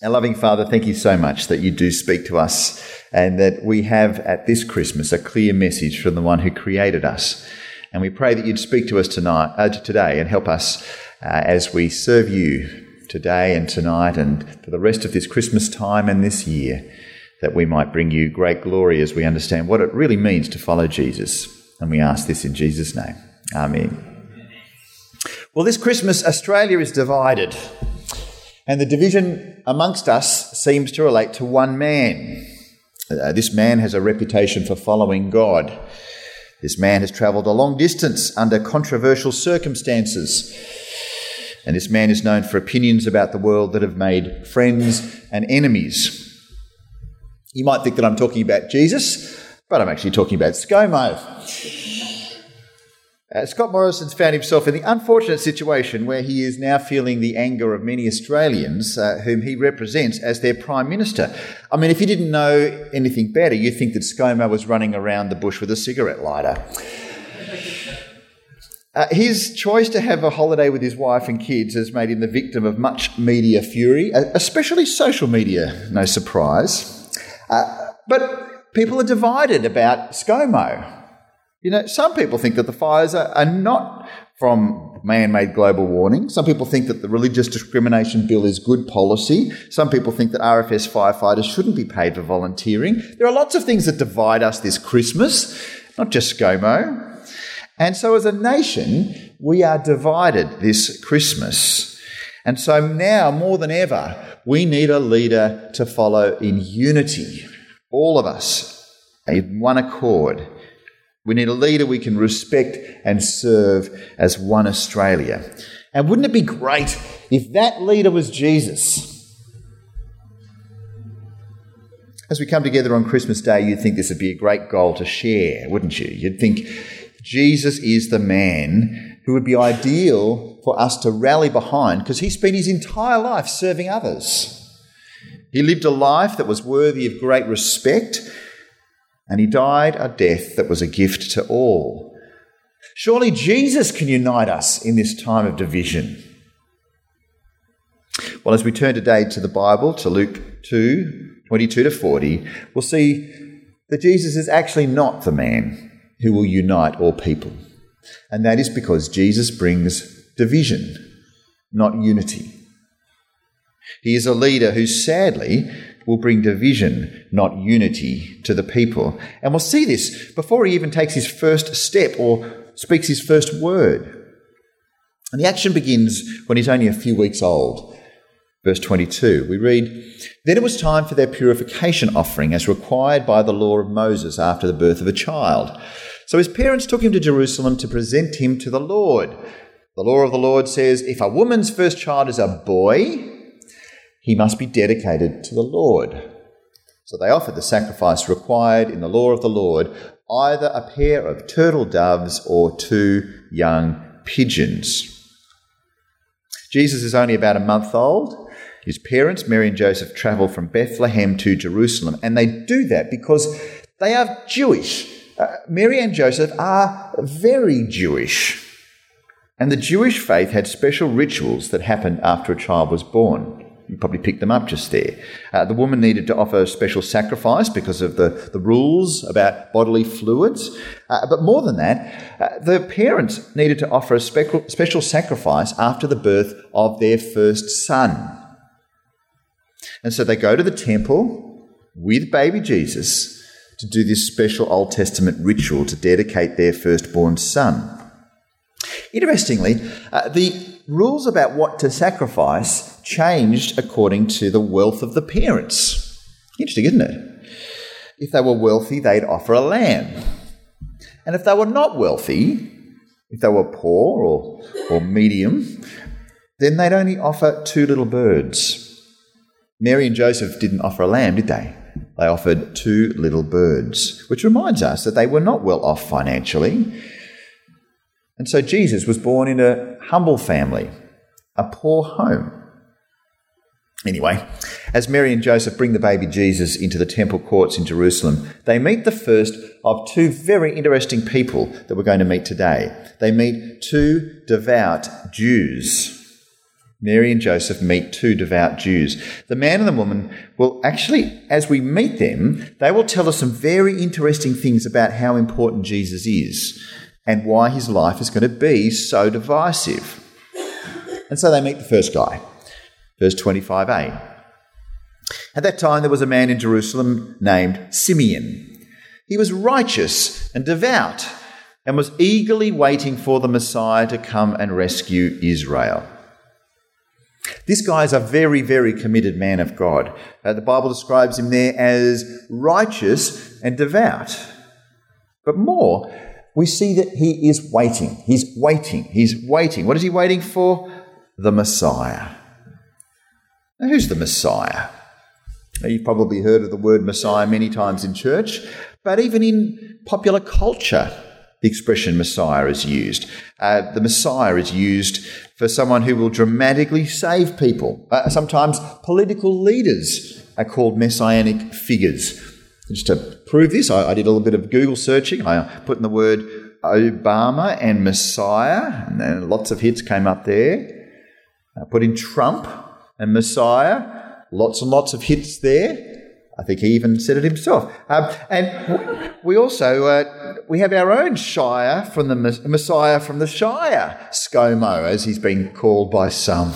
Our loving Father, thank you so much that you do speak to us and that we have at this Christmas a clear message from the one who created us. And we pray that you'd speak to us tonight, uh, today and help us uh, as we serve you today and tonight and for the rest of this Christmas time and this year, that we might bring you great glory as we understand what it really means to follow Jesus. And we ask this in Jesus' name. Amen. Well, this Christmas, Australia is divided. And the division amongst us seems to relate to one man. Uh, this man has a reputation for following God. This man has travelled a long distance under controversial circumstances. And this man is known for opinions about the world that have made friends and enemies. You might think that I'm talking about Jesus, but I'm actually talking about ScoMo. Uh, Scott Morrison's found himself in the unfortunate situation where he is now feeling the anger of many Australians uh, whom he represents as their Prime Minister. I mean, if you didn't know anything better, you'd think that ScoMo was running around the bush with a cigarette lighter. Uh, his choice to have a holiday with his wife and kids has made him the victim of much media fury, uh, especially social media, no surprise. Uh, but people are divided about ScoMo. You know, some people think that the fires are, are not from man made global warming. Some people think that the religious discrimination bill is good policy. Some people think that RFS firefighters shouldn't be paid for volunteering. There are lots of things that divide us this Christmas, not just ScoMo. And so, as a nation, we are divided this Christmas. And so now, more than ever, we need a leader to follow in unity. All of us, in one accord. We need a leader we can respect and serve as one Australia. And wouldn't it be great if that leader was Jesus? As we come together on Christmas Day, you'd think this would be a great goal to share, wouldn't you? You'd think Jesus is the man who would be ideal for us to rally behind because he spent his entire life serving others. He lived a life that was worthy of great respect and he died a death that was a gift to all. Surely Jesus can unite us in this time of division. Well, as we turn today to the Bible, to Luke 2 22 to 40, we'll see that Jesus is actually not the man who will unite all people. And that is because Jesus brings division, not unity. He is a leader who sadly will bring division, not unity, to the people. And we'll see this before he even takes his first step or speaks his first word. And the action begins when he's only a few weeks old. Verse 22, we read, Then it was time for their purification offering as required by the law of Moses after the birth of a child. So his parents took him to Jerusalem to present him to the Lord. The law of the Lord says, If a woman's first child is a boy, he must be dedicated to the Lord. So they offered the sacrifice required in the law of the Lord, either a pair of turtle doves or two young pigeons. Jesus is only about a month old. His parents, Mary and Joseph, travel from Bethlehem to Jerusalem, and they do that because they are Jewish. Uh, Mary and Joseph are very Jewish. And the Jewish faith had special rituals that happened after a child was born. You probably picked them up just there. Uh, the woman needed to offer a special sacrifice because of the, the rules about bodily fluids. Uh, but more than that, uh, the parents needed to offer a special, special sacrifice after the birth of their first son. And so they go to the temple with baby Jesus to do this special Old Testament ritual to dedicate their firstborn son. Interestingly, uh, the rules about what to sacrifice changed according to the wealth of the parents. Interesting, isn't it? If they were wealthy, they'd offer a lamb. And if they were not wealthy, if they were poor or, or medium, then they'd only offer two little birds. Mary and Joseph didn't offer a lamb, did they? They offered two little birds, which reminds us that they were not well off financially. And so Jesus was born in a humble family, a poor home. Anyway, as Mary and Joseph bring the baby Jesus into the temple courts in Jerusalem, they meet the first of two very interesting people that we're going to meet today. They meet two devout Jews. Mary and Joseph meet two devout Jews. The man and the woman will actually, as we meet them, they will tell us some very interesting things about how important Jesus is and why his life is going to be so divisive. And so they meet the first guy. Verse 25a. At that time, there was a man in Jerusalem named Simeon. He was righteous and devout and was eagerly waiting for the Messiah to come and rescue Israel. This guy is a very, very committed man of God. Uh, the Bible describes him there as righteous and devout. But more, we see that he is waiting. He's waiting. He's waiting. What is he waiting for? The Messiah. Now, who's the Messiah? You've probably heard of the word Messiah many times in church, but even in popular culture, the expression Messiah is used. Uh, the Messiah is used for someone who will dramatically save people. Uh, sometimes political leaders are called messianic figures. Just to prove this, I, I, did a little bit of Google searching. I put in the word Obama and Messiah, and then lots of hits came up there. I put in Trump and Messiah, lots and lots of hits there. I think he even said it himself. Um, and we also uh, we have our own Shire from the Messiah from the Shire, ScoMo, as he's been called by some.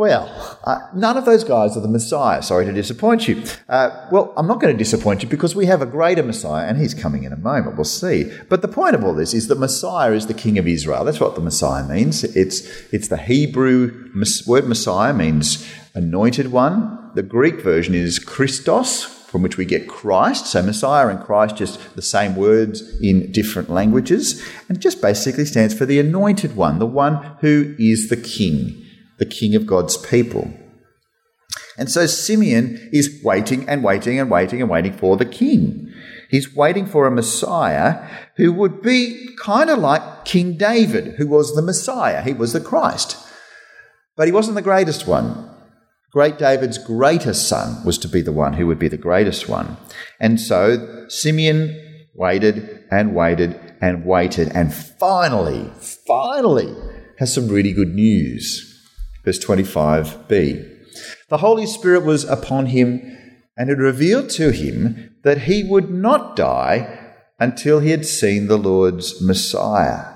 Well, uh, none of those guys are the Messiah. Sorry to disappoint you. Uh, well, I'm not going to disappoint you because we have a greater Messiah, and he's coming in a moment. We'll see. But the point of all this is that Messiah is the King of Israel. That's what the Messiah means. It's it's the Hebrew word Messiah means anointed one. The Greek version is Christos, from which we get Christ. So Messiah and Christ, just the same words in different languages. And just basically stands for the anointed one, the one who is the king, the king of God's people. And so Simeon is waiting and waiting and waiting and waiting for the king. He's waiting for a Messiah who would be kind of like King David, who was the Messiah. He was the Christ. But he wasn't the greatest one. Great David's greatest son was to be the one who would be the greatest one. And so Simeon waited and waited and waited and finally, finally has some really good news. Verse 25b. The Holy Spirit was upon him and it revealed to him that he would not die until he had seen the Lord's Messiah.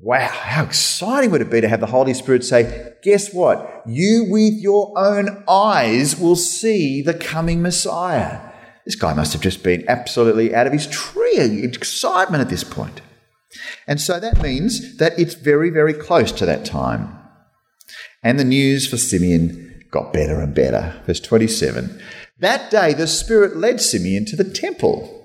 Wow, how exciting would it be to have the Holy Spirit say, Guess what? You with your own eyes will see the coming Messiah. This guy must have just been absolutely out of his tree, excitement at this point. And so that means that it's very, very close to that time. And the news for Simeon got better and better. Verse 27 That day the Spirit led Simeon to the temple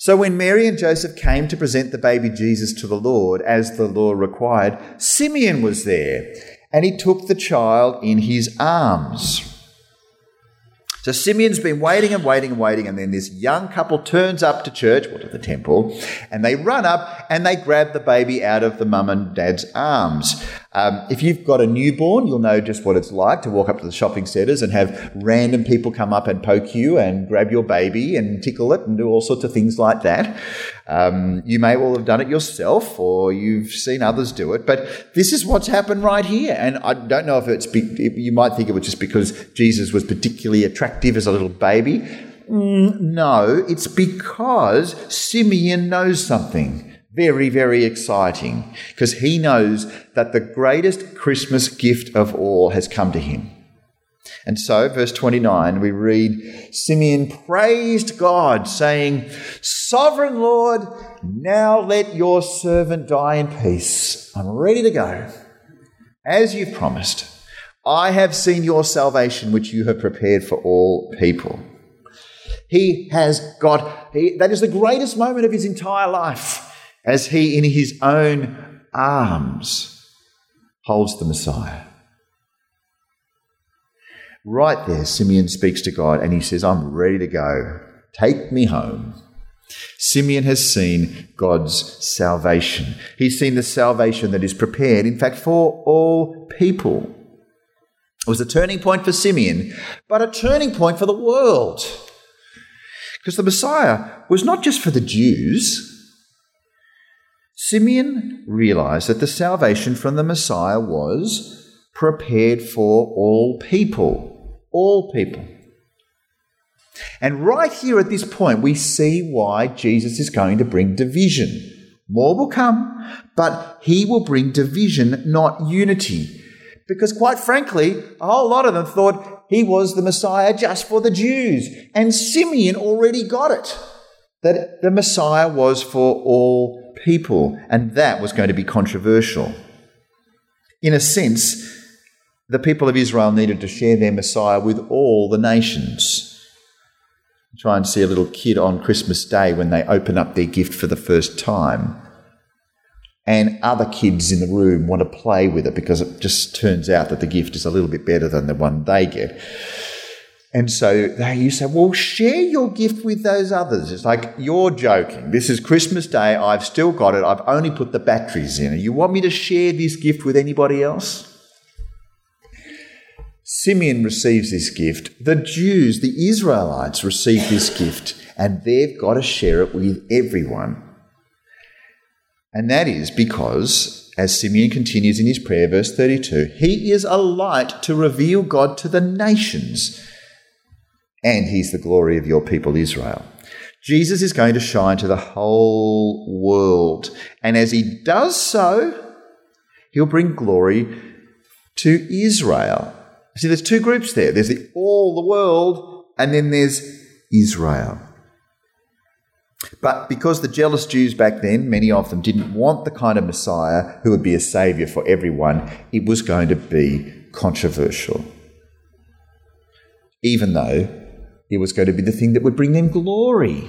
so when Mary and Joseph came to present the baby Jesus to the Lord, as the law required, Simeon was there, and he took the child in his arms. So Simeon's been waiting and waiting and waiting, and then this young couple turns up to church, or to the temple, and they run up and they grab the baby out of the mum and dad's arms. Um, if you've got a newborn, you'll know just what it's like to walk up to the shopping centres and have random people come up and poke you and grab your baby and tickle it and do all sorts of things like that. Um, you may well have done it yourself or you've seen others do it, but this is what's happened right here. And I don't know if it's, be- you might think it was just because Jesus was particularly attractive as a little baby. Mm, no, it's because Simeon knows something very, very exciting because he knows that the greatest Christmas gift of all has come to him. And so, verse 29, we read Simeon praised God, saying, Sovereign Lord, now let your servant die in peace. I'm ready to go. As you've promised, I have seen your salvation, which you have prepared for all people. He has got, he, that is the greatest moment of his entire life as he, in his own arms, holds the Messiah. Right there, Simeon speaks to God and he says, I'm ready to go. Take me home. Simeon has seen God's salvation. He's seen the salvation that is prepared, in fact, for all people. It was a turning point for Simeon, but a turning point for the world. Because the Messiah was not just for the Jews, Simeon realized that the salvation from the Messiah was prepared for all people. All people. And right here at this point, we see why Jesus is going to bring division. More will come, but he will bring division, not unity. Because quite frankly, a whole lot of them thought he was the Messiah just for the Jews. And Simeon already got it that the Messiah was for all people, and that was going to be controversial. In a sense, the people of Israel needed to share their Messiah with all the nations. Try and see a little kid on Christmas Day when they open up their gift for the first time. And other kids in the room want to play with it because it just turns out that the gift is a little bit better than the one they get. And so they you say, well, share your gift with those others. It's like, you're joking. This is Christmas Day. I've still got it. I've only put the batteries in. You want me to share this gift with anybody else? Simeon receives this gift. The Jews, the Israelites, receive this gift, and they've got to share it with everyone. And that is because, as Simeon continues in his prayer, verse 32, he is a light to reveal God to the nations and he's the glory of your people Israel. Jesus is going to shine to the whole world. And as he does so, he'll bring glory to Israel. See, there's two groups there there's the, all the world, and then there's Israel. But because the jealous Jews back then, many of them didn't want the kind of Messiah who would be a saviour for everyone, it was going to be controversial. Even though it was going to be the thing that would bring them glory.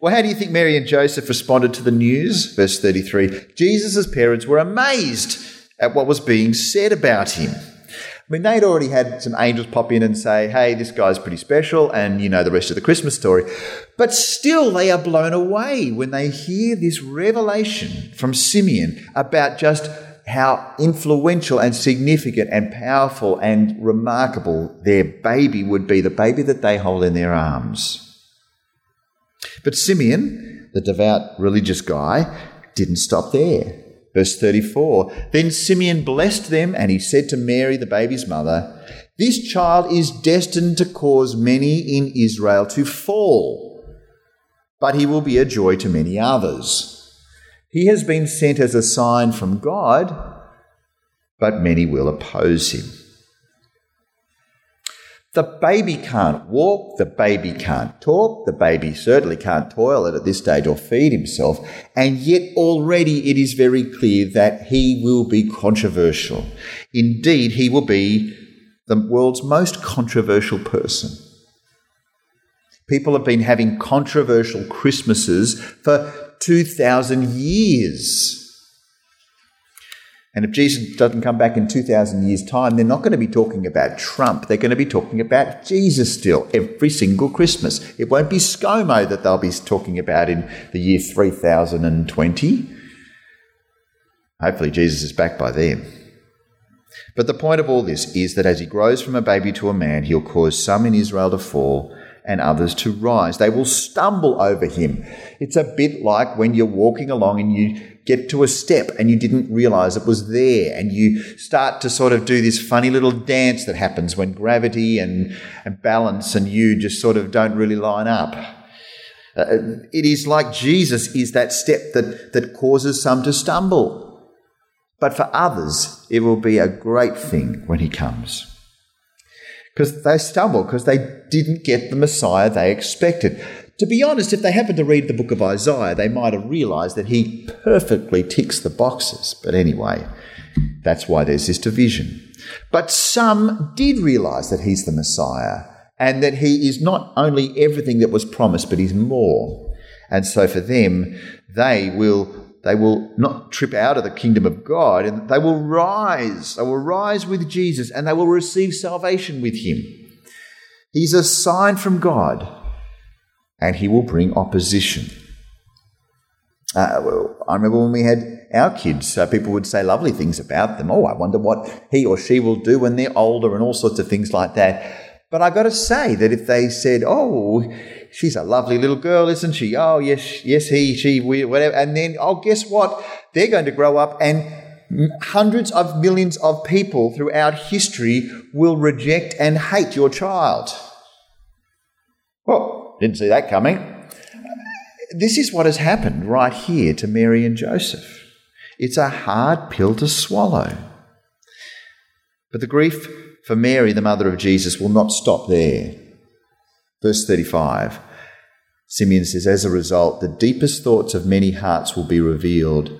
Well, how do you think Mary and Joseph responded to the news? Verse 33 Jesus' parents were amazed at what was being said about him. I mean, they'd already had some angels pop in and say, hey, this guy's pretty special, and you know the rest of the Christmas story. But still, they are blown away when they hear this revelation from Simeon about just how influential and significant and powerful and remarkable their baby would be, the baby that they hold in their arms. But Simeon, the devout religious guy, didn't stop there. Verse 34 Then Simeon blessed them, and he said to Mary, the baby's mother, This child is destined to cause many in Israel to fall, but he will be a joy to many others. He has been sent as a sign from God, but many will oppose him. The baby can't walk, the baby can't talk, the baby certainly can't toilet at this stage or feed himself, and yet already it is very clear that he will be controversial. Indeed, he will be the world's most controversial person. People have been having controversial Christmases for 2,000 years. And if Jesus doesn't come back in 2,000 years' time, they're not going to be talking about Trump. They're going to be talking about Jesus still every single Christmas. It won't be ScoMo that they'll be talking about in the year 3020. Hopefully, Jesus is back by then. But the point of all this is that as he grows from a baby to a man, he'll cause some in Israel to fall and others to rise. They will stumble over him. It's a bit like when you're walking along and you get to a step and you didn't realize it was there and you start to sort of do this funny little dance that happens when gravity and, and balance and you just sort of don't really line up. Uh, it is like Jesus is that step that, that causes some to stumble. But for others, it will be a great thing when he comes because they stumbled because they didn't get the Messiah they expected. To be honest, if they happened to read the book of Isaiah, they might have realized that he perfectly ticks the boxes. But anyway, that's why there's this division. But some did realize that he's the Messiah and that he is not only everything that was promised, but he's more. And so for them, they will they will not trip out of the kingdom of God and they will rise. They will rise with Jesus and they will receive salvation with him. He's a sign from God and he will bring opposition. Uh, well, I remember when we had our kids, uh, people would say lovely things about them. Oh, I wonder what he or she will do when they're older and all sorts of things like that. But I've got to say that if they said, oh, she's a lovely little girl, isn't she? Oh, yes, yes, he, she, we, whatever. And then, oh, guess what? They're going to grow up and hundreds of millions of people throughout history will reject and hate your child. Well, didn't see that coming. This is what has happened right here to Mary and Joseph. It's a hard pill to swallow. But the grief for Mary, the mother of Jesus, will not stop there. Verse 35 Simeon says, As a result, the deepest thoughts of many hearts will be revealed,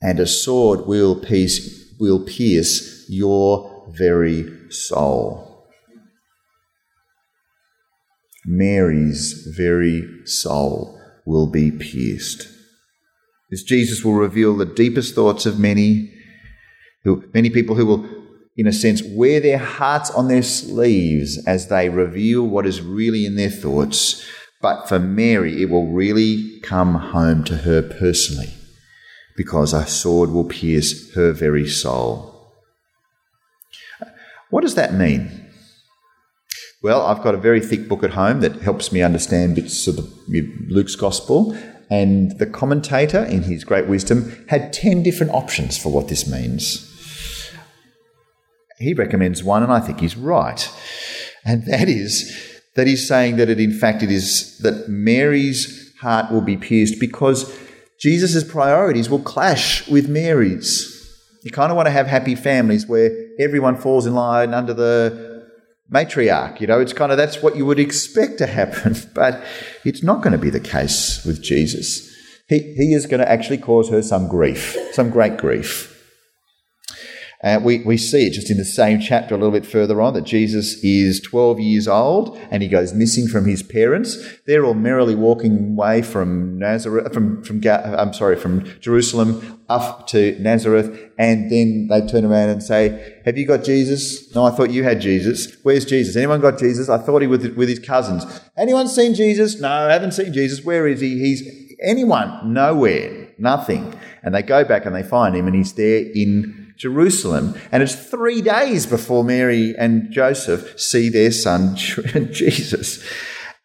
and a sword will pierce, will pierce your very soul. Mary's very soul will be pierced. This Jesus will reveal the deepest thoughts of many, who, many people who will in a sense, wear their hearts on their sleeves as they reveal what is really in their thoughts. But for Mary, it will really come home to her personally because a sword will pierce her very soul. What does that mean? Well, I've got a very thick book at home that helps me understand bits of the, Luke's gospel, and the commentator, in his great wisdom, had 10 different options for what this means he recommends one, and I think he's right. And that is that he's saying that it, in fact, it is that Mary's heart will be pierced because Jesus' priorities will clash with Mary's. You kind of want to have happy families where everyone falls in line under the matriarch. You know, it's kind of that's what you would expect to happen, but it's not going to be the case with Jesus. He, he is going to actually cause her some grief, some great grief. Uh, we, we see it just in the same chapter a little bit further on that Jesus is 12 years old and he goes missing from his parents. They're all merrily walking away from Nazareth, from, from, I'm sorry, from Jerusalem up to Nazareth. And then they turn around and say, have you got Jesus? No, I thought you had Jesus. Where's Jesus? Anyone got Jesus? I thought he was with his cousins. Anyone seen Jesus? No, I haven't seen Jesus. Where is he? He's anyone? Nowhere. Nothing. And they go back and they find him and he's there in Jerusalem. And it's three days before Mary and Joseph see their son Jesus.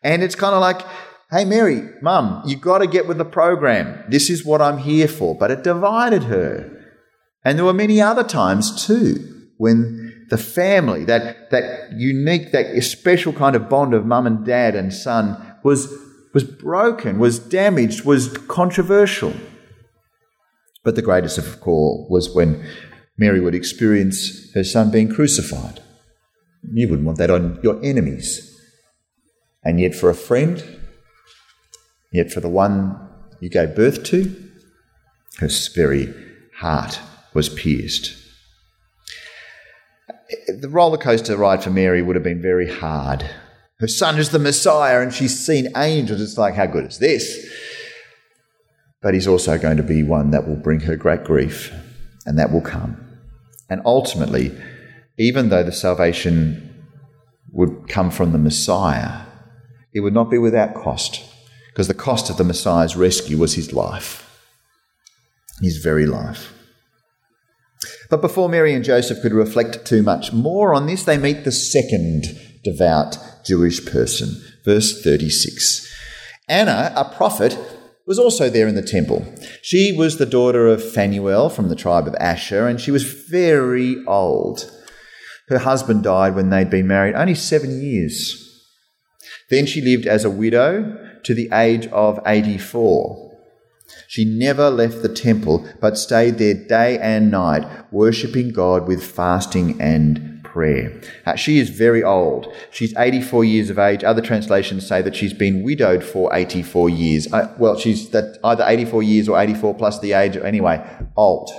And it's kind of like, hey, Mary, mum, you got to get with the program. This is what I'm here for. But it divided her. And there were many other times too when the family, that, that unique, that special kind of bond of mum and dad and son was, was broken, was damaged, was controversial. But the greatest of all was when Mary would experience her son being crucified. You wouldn't want that on your enemies. And yet, for a friend, yet for the one you gave birth to, her very heart was pierced. The roller coaster ride for Mary would have been very hard. Her son is the Messiah, and she's seen angels. It's like, how good is this? But he's also going to be one that will bring her great grief, and that will come. And ultimately, even though the salvation would come from the Messiah, it would not be without cost, because the cost of the Messiah's rescue was his life, his very life. But before Mary and Joseph could reflect too much more on this, they meet the second devout Jewish person. Verse 36. Anna, a prophet, was also there in the temple. She was the daughter of Phanuel from the tribe of Asher, and she was very old. Her husband died when they'd been married only seven years. Then she lived as a widow to the age of 84. She never left the temple, but stayed there day and night, worshipping God with fasting and prayer. Uh, she is very old. She's 84 years of age. Other translations say that she's been widowed for 84 years. Uh, well, she's that either 84 years or 84 plus the age. Anyway, old.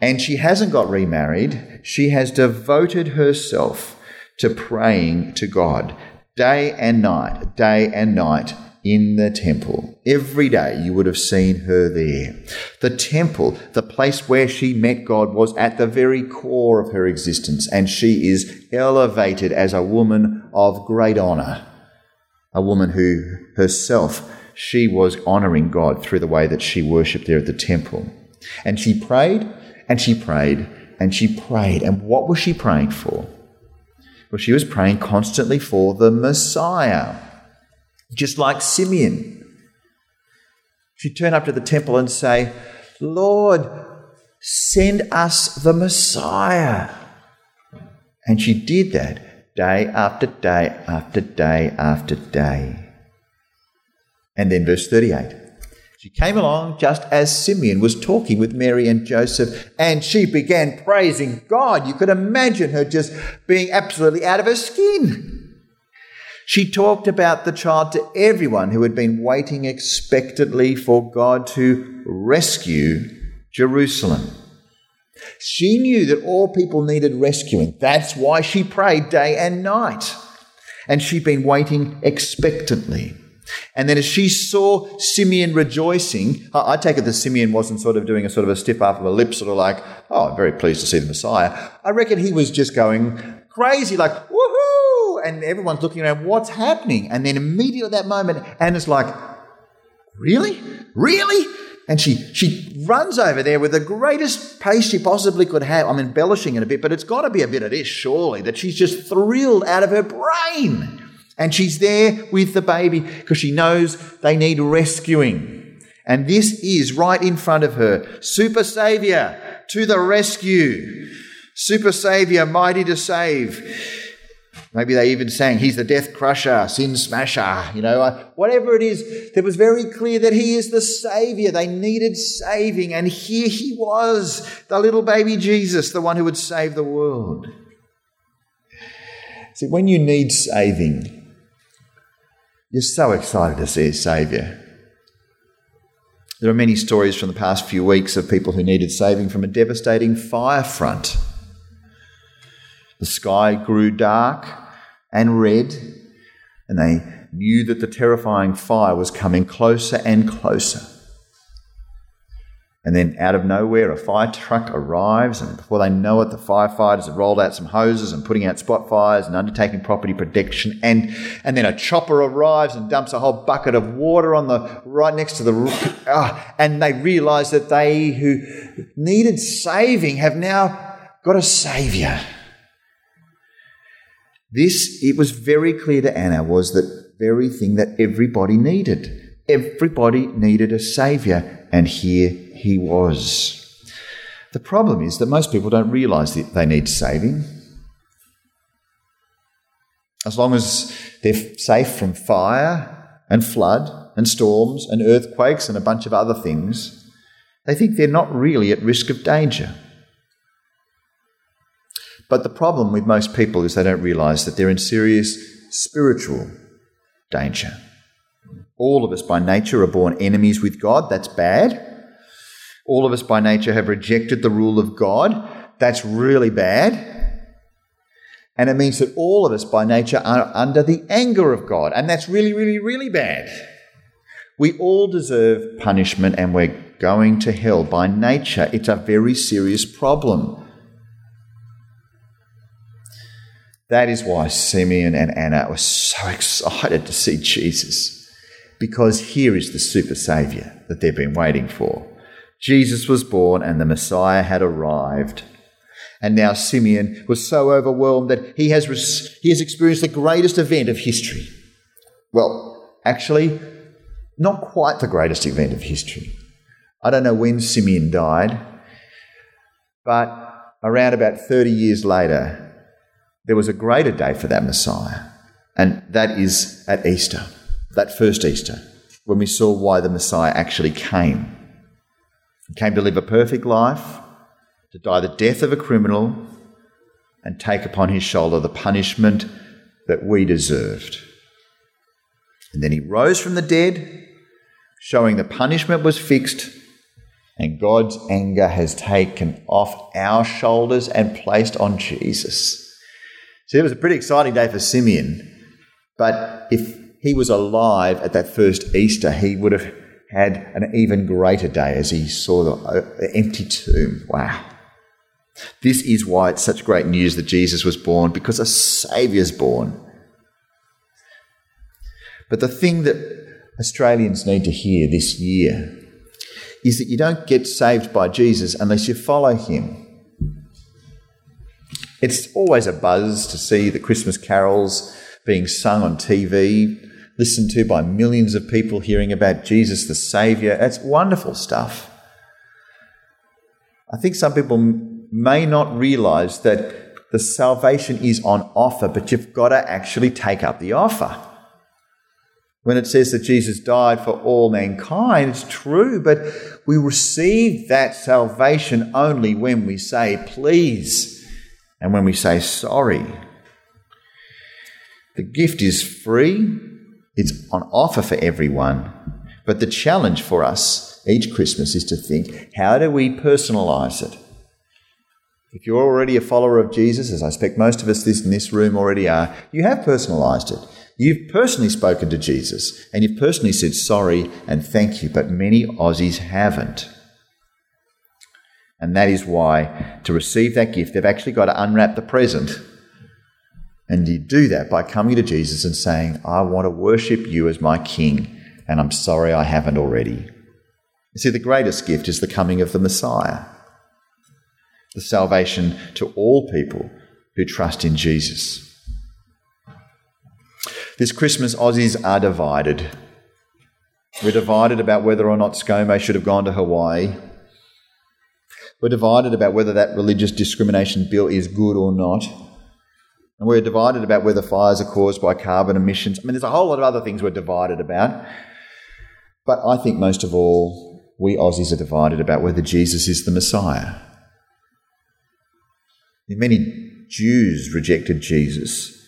And she hasn't got remarried. She has devoted herself to praying to God day and night, day and night, in the temple. Every day you would have seen her there. The temple, the place where she met God, was at the very core of her existence, and she is elevated as a woman of great honour. A woman who herself, she was honouring God through the way that she worshipped there at the temple. And she prayed, and she prayed, and she prayed. And what was she praying for? Well, she was praying constantly for the Messiah just like Simeon. She'd turn up to the temple and say, Lord, send us the Messiah. And she did that day after day after day after day. And then verse 38. She came along just as Simeon was talking with Mary and Joseph, and she began praising God. You could imagine her just being absolutely out of her skin. She talked about the child to everyone who had been waiting expectantly for God to rescue Jerusalem. She knew that all people needed rescuing. That's why she prayed day and night. And she'd been waiting expectantly. And then as she saw Simeon rejoicing, I take it that Simeon wasn't sort of doing a sort of a stiff up of lip, sort of like, oh, I'm very pleased to see the Messiah. I reckon he was just going crazy, like, woohoo! And everyone's looking around, what's happening? And then immediately at that moment, Anna's like, really? Really? And she, she runs over there with the greatest pace she possibly could have. I'm embellishing it a bit, but it's got to be a bit of this, surely, that she's just thrilled out of her brain. And she's there with the baby because she knows they need rescuing. And this is right in front of her. Super Savior to the rescue. Super Savior, mighty to save. Maybe they even sang, He's the death crusher, sin smasher, you know, uh, whatever it is. It was very clear that He is the Savior. They needed saving. And here He was, the little baby Jesus, the one who would save the world. See, when you need saving, you're so excited to see a Saviour. There are many stories from the past few weeks of people who needed saving from a devastating fire front. The sky grew dark and red, and they knew that the terrifying fire was coming closer and closer. And then out of nowhere, a fire truck arrives, and before they know it, the firefighters have rolled out some hoses and putting out spot fires and undertaking property protection. And, and then a chopper arrives and dumps a whole bucket of water on the right next to the roof. Ah, and they realise that they who needed saving have now got a saviour. This, it was very clear to Anna, was the very thing that everybody needed. Everybody needed a saviour, and here he was. The problem is that most people don't realize that they need saving. As long as they're safe from fire and flood and storms and earthquakes and a bunch of other things, they think they're not really at risk of danger. But the problem with most people is they don't realize that they're in serious spiritual danger. All of us by nature are born enemies with God. That's bad. All of us by nature have rejected the rule of God. That's really bad. And it means that all of us by nature are under the anger of God. And that's really, really, really bad. We all deserve punishment and we're going to hell by nature. It's a very serious problem. That is why Simeon and Anna were so excited to see Jesus, because here is the super saviour that they've been waiting for. Jesus was born and the Messiah had arrived. And now Simeon was so overwhelmed that he has, he has experienced the greatest event of history. Well, actually, not quite the greatest event of history. I don't know when Simeon died, but around about 30 years later, there was a greater day for that Messiah, and that is at Easter, that first Easter, when we saw why the Messiah actually came. He came to live a perfect life, to die the death of a criminal, and take upon his shoulder the punishment that we deserved. And then he rose from the dead, showing the punishment was fixed, and God's anger has taken off our shoulders and placed on Jesus. It was a pretty exciting day for Simeon, but if he was alive at that first Easter, he would have had an even greater day as he saw the, uh, the empty tomb. Wow. This is why it's such great news that Jesus was born, because a Saviour's born. But the thing that Australians need to hear this year is that you don't get saved by Jesus unless you follow him. It's always a buzz to see the Christmas carols being sung on TV listened to by millions of people hearing about Jesus the Saviour. It's wonderful stuff. I think some people may not realize that the salvation is on offer, but you've got to actually take up the offer. When it says that Jesus died for all mankind, it's true, but we receive that salvation only when we say please and when we say sorry. The gift is free, it's on offer for everyone, but the challenge for us each Christmas is to think how do we personalize it? If you're already a follower of Jesus, as I expect most of us in this room already are, you have personalized it. You've personally spoken to Jesus and you've personally said sorry and thank you, but many Aussies haven't. And that is why to receive that gift, they've actually got to unwrap the present. And you do that by coming to Jesus and saying, I want to worship you as my King, and I'm sorry I haven't already. You see, the greatest gift is the coming of the Messiah, the salvation to all people who trust in Jesus. This Christmas, Aussies are divided. We're divided about whether or not ScoMo should have gone to Hawaii. We're divided about whether that religious discrimination bill is good or not. And we're divided about whether fires are caused by carbon emissions. I mean, there's a whole lot of other things we're divided about. But I think most of all, we Aussies are divided about whether Jesus is the Messiah. Many Jews rejected Jesus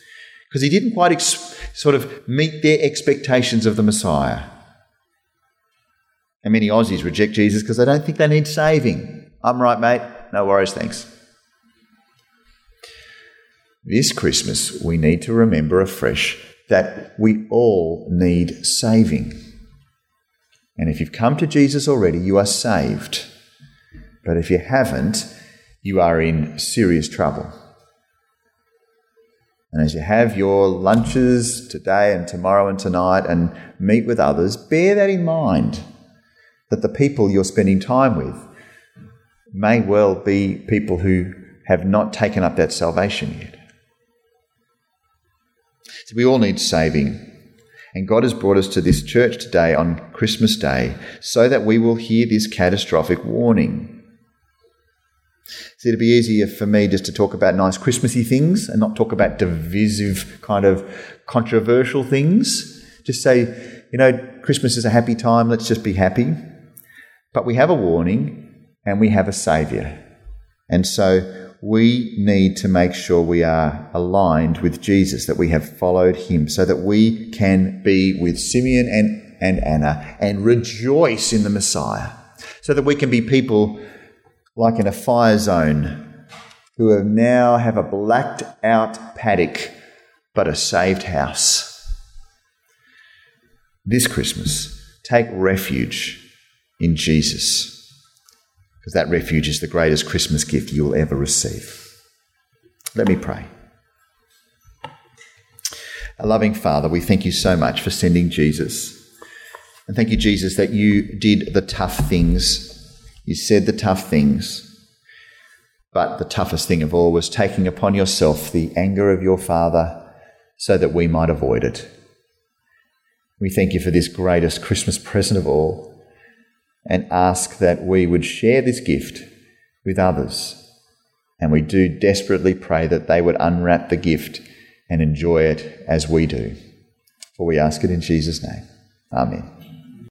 because he didn't quite ex- sort of meet their expectations of the Messiah. And many Aussies reject Jesus because they don't think they need saving. I'm right, mate. No worries, thanks. This Christmas, we need to remember afresh that we all need saving. And if you've come to Jesus already, you are saved. But if you haven't, you are in serious trouble. And as you have your lunches today and tomorrow and tonight and meet with others, bear that in mind that the people you're spending time with may well be people who have not taken up that salvation yet. So we all need saving. And God has brought us to this church today on Christmas Day so that we will hear this catastrophic warning. See, it'd be easier for me just to talk about nice Christmassy things and not talk about divisive, kind of controversial things. Just say, you know, Christmas is a happy time, let's just be happy. But we have a warning and we have a Saviour. And so we need to make sure we are aligned with Jesus, that we have followed him, so that we can be with Simeon and, and Anna and rejoice in the Messiah, so that we can be people like in a fire zone, who have now have a blacked out paddock but a saved house. This Christmas, take refuge in Jesus, because that refuge is the greatest Christmas gift you'll ever receive. Let me pray. A loving Father, we thank you so much for sending Jesus. And thank you, Jesus, that you did the tough things you said the tough things, but the toughest thing of all was taking upon yourself the anger of your Father so that we might avoid it. We thank you for this greatest Christmas present of all and ask that we would share this gift with others. And we do desperately pray that they would unwrap the gift and enjoy it as we do. For we ask it in Jesus' name. Amen.